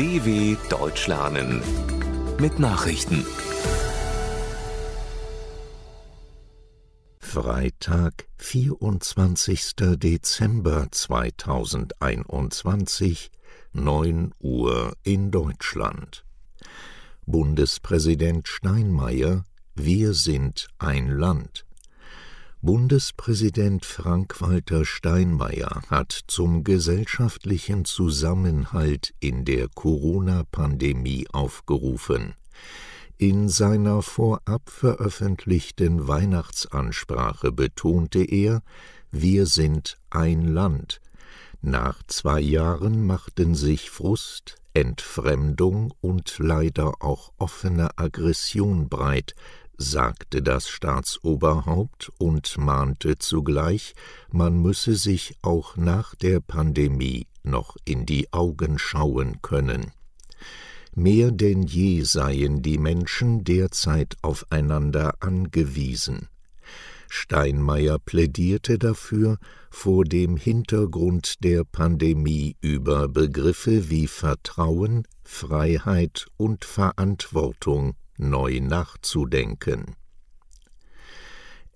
DW Deutsch lernen mit Nachrichten. Freitag, 24. Dezember 2021, 9 Uhr in Deutschland. Bundespräsident Steinmeier Wir sind ein Land. Bundespräsident Frank-Walter Steinmeier hat zum gesellschaftlichen Zusammenhalt in der Corona-Pandemie aufgerufen. In seiner vorab veröffentlichten Weihnachtsansprache betonte er, wir sind ein Land. Nach zwei Jahren machten sich Frust, Entfremdung und leider auch offene Aggression breit, sagte das Staatsoberhaupt und mahnte zugleich, man müsse sich auch nach der Pandemie noch in die Augen schauen können. Mehr denn je seien die Menschen derzeit aufeinander angewiesen. Steinmeier plädierte dafür, vor dem Hintergrund der Pandemie über Begriffe wie Vertrauen, Freiheit und Verantwortung neu nachzudenken.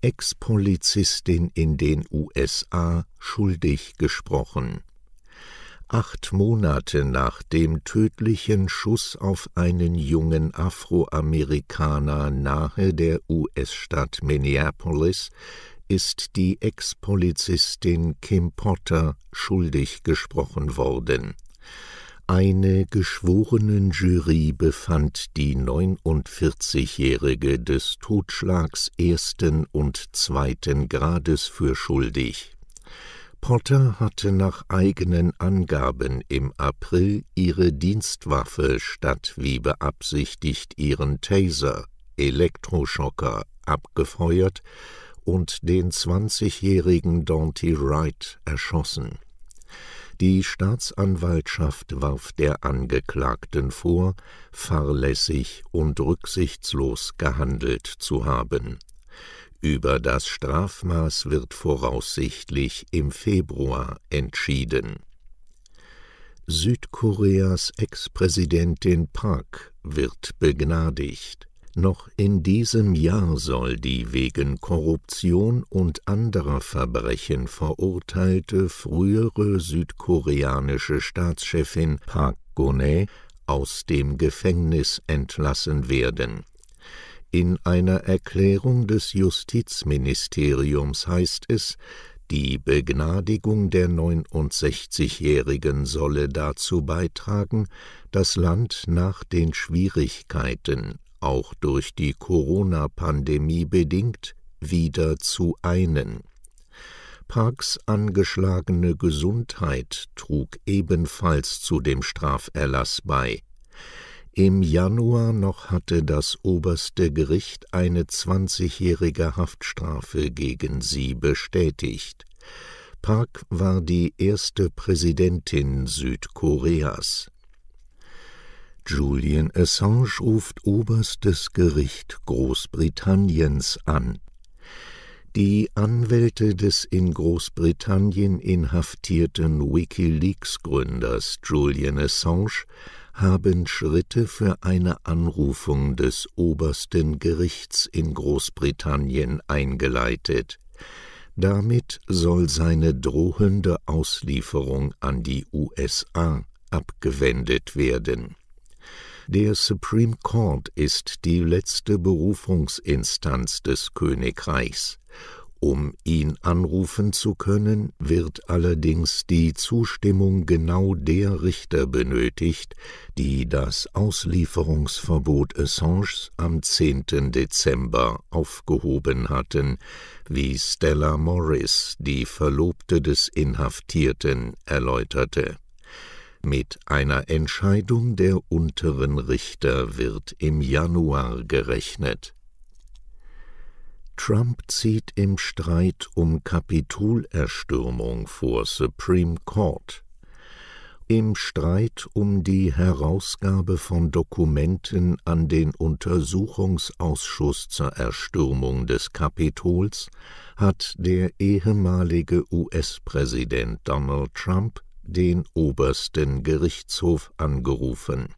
Ex-Polizistin in den USA schuldig gesprochen. Acht Monate nach dem tödlichen Schuss auf einen jungen Afroamerikaner nahe der US-Stadt Minneapolis ist die Ex-Polizistin Kim Potter schuldig gesprochen worden. Eine Geschworenenjury befand die 49-Jährige des Totschlags ersten und zweiten Grades für schuldig. Potter hatte nach eigenen Angaben im April ihre Dienstwaffe statt wie beabsichtigt ihren Taser, Elektroschocker, abgefeuert und den 20-jährigen Dante Wright erschossen. Die Staatsanwaltschaft warf der Angeklagten vor, fahrlässig und rücksichtslos gehandelt zu haben. Über das Strafmaß wird voraussichtlich im Februar entschieden. Südkoreas Ex-Präsidentin Park wird begnadigt. Noch in diesem Jahr soll die wegen Korruption und anderer Verbrechen verurteilte frühere südkoreanische Staatschefin Park Geun-hye aus dem Gefängnis entlassen werden. In einer Erklärung des Justizministeriums heißt es, die Begnadigung der 69-Jährigen solle dazu beitragen, das Land nach den Schwierigkeiten auch durch die Corona-Pandemie bedingt, wieder zu einen. Parks angeschlagene Gesundheit trug ebenfalls zu dem Straferlass bei. Im Januar noch hatte das oberste Gericht eine 20-jährige Haftstrafe gegen sie bestätigt. Park war die erste Präsidentin Südkoreas. Julian Assange ruft oberstes Gericht Großbritanniens an. Die Anwälte des in Großbritannien inhaftierten Wikileaks-Gründers Julian Assange haben Schritte für eine Anrufung des obersten Gerichts in Großbritannien eingeleitet. Damit soll seine drohende Auslieferung an die USA abgewendet werden. Der Supreme Court ist die letzte Berufungsinstanz des Königreichs. Um ihn anrufen zu können, wird allerdings die Zustimmung genau der Richter benötigt, die das Auslieferungsverbot Assanges am 10. Dezember aufgehoben hatten, wie Stella Morris, die Verlobte des Inhaftierten, erläuterte. Mit einer Entscheidung der unteren Richter wird im Januar gerechnet. Trump zieht im Streit um Kapitolerstürmung vor Supreme Court. Im Streit um die Herausgabe von Dokumenten an den Untersuchungsausschuss zur Erstürmung des Kapitols hat der ehemalige US-Präsident Donald Trump den obersten Gerichtshof angerufen.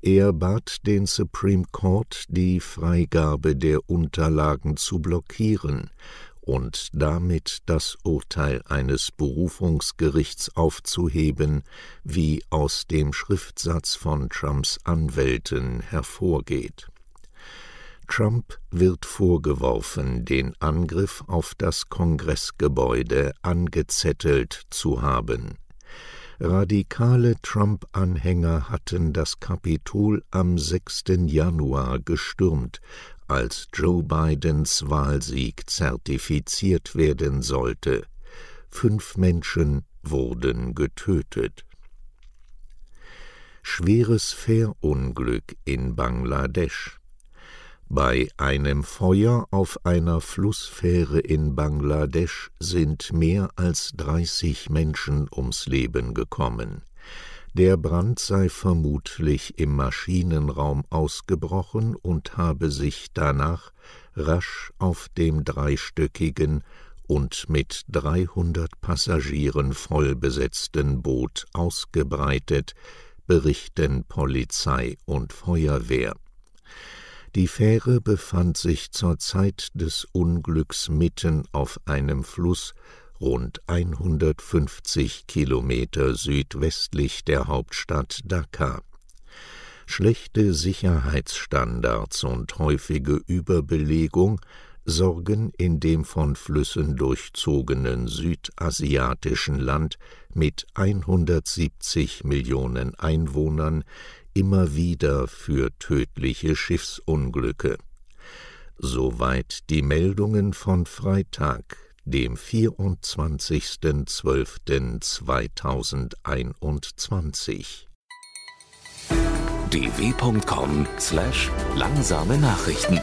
Er bat den Supreme Court, die Freigabe der Unterlagen zu blockieren und damit das Urteil eines Berufungsgerichts aufzuheben, wie aus dem Schriftsatz von Trumps Anwälten hervorgeht. Trump wird vorgeworfen, den Angriff auf das Kongressgebäude angezettelt zu haben. Radikale Trump-Anhänger hatten das Kapitol am 6. Januar gestürmt, als Joe Bidens Wahlsieg zertifiziert werden sollte. Fünf Menschen wurden getötet. Schweres Fährunglück in Bangladesch bei einem Feuer auf einer Flussfähre in Bangladesch sind mehr als 30 Menschen ums Leben gekommen. Der Brand sei vermutlich im Maschinenraum ausgebrochen und habe sich danach rasch auf dem dreistöckigen und mit 300 Passagieren vollbesetzten Boot ausgebreitet, berichten Polizei und Feuerwehr. Die Fähre befand sich zur Zeit des Unglücks mitten auf einem Fluss rund 150 Kilometer südwestlich der Hauptstadt Dhaka. Schlechte Sicherheitsstandards und häufige Überbelegung sorgen in dem von Flüssen durchzogenen südasiatischen Land mit 170 Millionen Einwohnern immer wieder für tödliche Schiffsunglücke. Soweit die Meldungen von Freitag, dem 24.12.2021. dw.com/langsame Nachrichten